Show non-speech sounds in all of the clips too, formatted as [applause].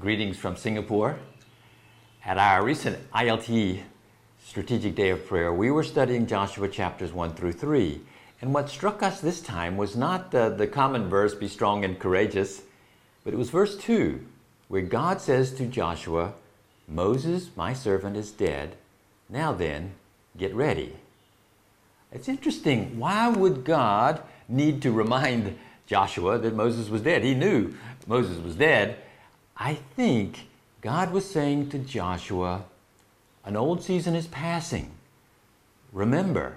Greetings from Singapore. At our recent ILT Strategic Day of Prayer, we were studying Joshua chapters 1 through 3. And what struck us this time was not the, the common verse, be strong and courageous, but it was verse 2, where God says to Joshua, Moses, my servant, is dead. Now then, get ready. It's interesting. Why would God need to remind [laughs] Joshua that Moses was dead? He knew Moses was dead. I think God was saying to Joshua, an old season is passing. Remember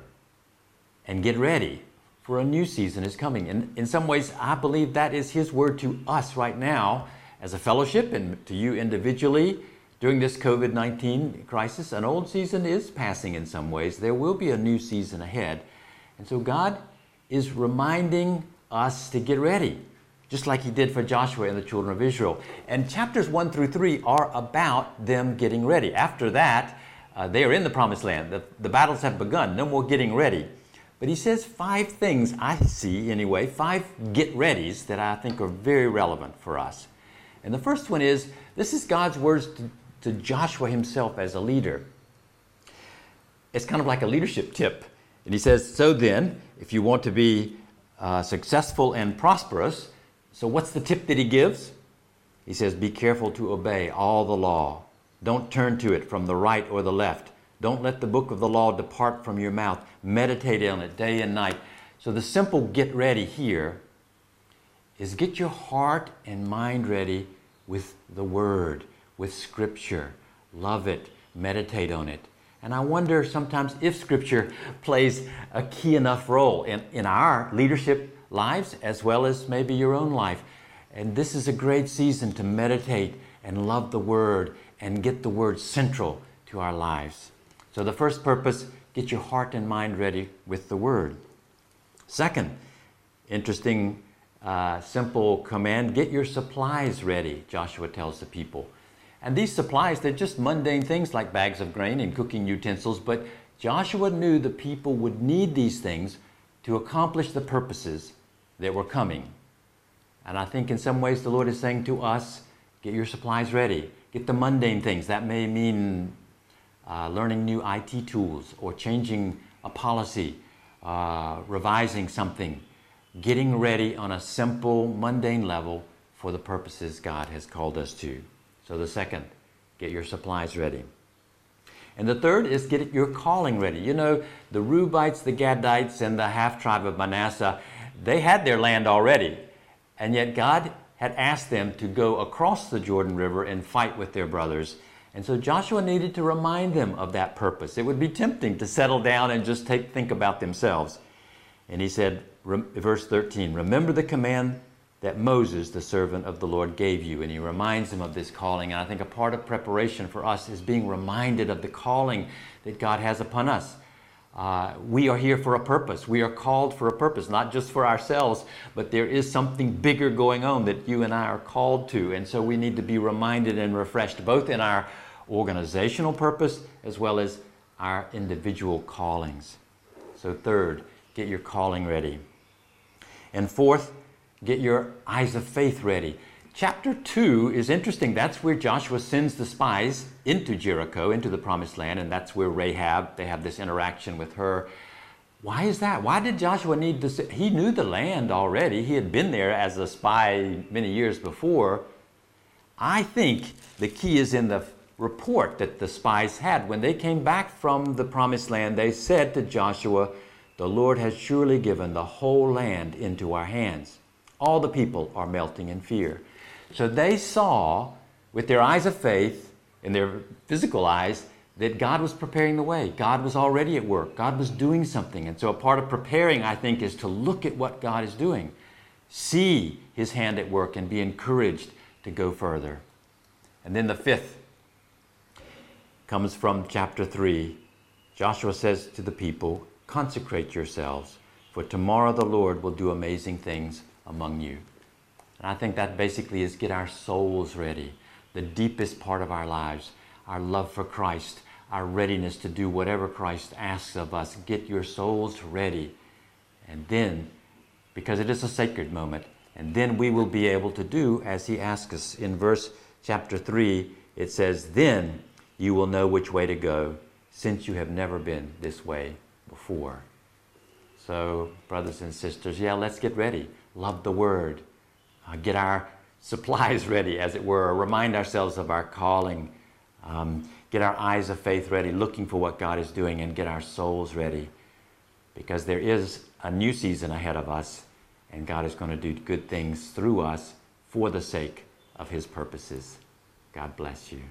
and get ready for a new season is coming. And in some ways, I believe that is His word to us right now as a fellowship and to you individually during this COVID 19 crisis, an old season is passing in some ways. There will be a new season ahead. And so God is reminding us to get ready, just like He did for Joshua and the children of Israel. And chapters 1 through 3 are about them getting ready. After that, uh, they are in the promised land. The, the battles have begun. No more getting ready. But he says five things, I see anyway, five get readies that I think are very relevant for us. And the first one is this is God's words to, to Joshua himself as a leader. It's kind of like a leadership tip. And he says, So then, if you want to be uh, successful and prosperous, so what's the tip that he gives? He says, Be careful to obey all the law. Don't turn to it from the right or the left. Don't let the book of the law depart from your mouth. Meditate on it day and night. So the simple get ready here is get your heart and mind ready with the Word with Scripture. Love it, meditate on it. And I wonder sometimes if Scripture [laughs] plays a key enough role in, in our leadership lives as well as maybe your own life. And this is a great season to meditate and love the Word and get the Word central to our lives. So, the first purpose get your heart and mind ready with the Word. Second, interesting, uh, simple command get your supplies ready, Joshua tells the people. And these supplies, they're just mundane things like bags of grain and cooking utensils, but Joshua knew the people would need these things to accomplish the purposes that were coming. And I think in some ways the Lord is saying to us, get your supplies ready. Get the mundane things. That may mean uh, learning new IT tools or changing a policy, uh, revising something, getting ready on a simple, mundane level for the purposes God has called us to. So the second, get your supplies ready. And the third is get your calling ready. You know, the Reubenites, the Gadites, and the half tribe of Manasseh, they had their land already. And yet God had asked them to go across the Jordan River and fight with their brothers. And so Joshua needed to remind them of that purpose. It would be tempting to settle down and just take, think about themselves. And he said, verse 13, remember the command that Moses, the servant of the Lord, gave you. And he reminds them of this calling. And I think a part of preparation for us is being reminded of the calling that God has upon us. Uh, we are here for a purpose. We are called for a purpose, not just for ourselves, but there is something bigger going on that you and I are called to. And so we need to be reminded and refreshed, both in our organizational purpose as well as our individual callings. So, third, get your calling ready. And fourth, Get your eyes of faith ready. Chapter 2 is interesting. That's where Joshua sends the spies into Jericho, into the promised land, and that's where Rahab, they have this interaction with her. Why is that? Why did Joshua need to? He knew the land already. He had been there as a spy many years before. I think the key is in the report that the spies had. When they came back from the promised land, they said to Joshua, The Lord has surely given the whole land into our hands all the people are melting in fear. So they saw with their eyes of faith, and their physical eyes, that God was preparing the way. God was already at work. God was doing something. And so a part of preparing, I think, is to look at what God is doing, see His hand at work, and be encouraged to go further. And then the fifth comes from chapter 3. Joshua says to the people, Consecrate yourselves, for tomorrow the Lord will do amazing things among you. And I think that basically is get our souls ready, the deepest part of our lives, our love for Christ, our readiness to do whatever Christ asks of us. Get your souls ready. And then, because it is a sacred moment, and then we will be able to do as he asks us. In verse chapter 3, it says, Then you will know which way to go, since you have never been this way before. So, brothers and sisters, yeah, let's get ready. Love the Word. Uh, get our [laughs] supplies ready, as it were. Remind ourselves of our calling. Um, get our eyes of faith ready, looking for what God is doing, and get our souls ready. Because there is a new season ahead of us, and God is going to do good things through us for the sake of His purposes. God bless you.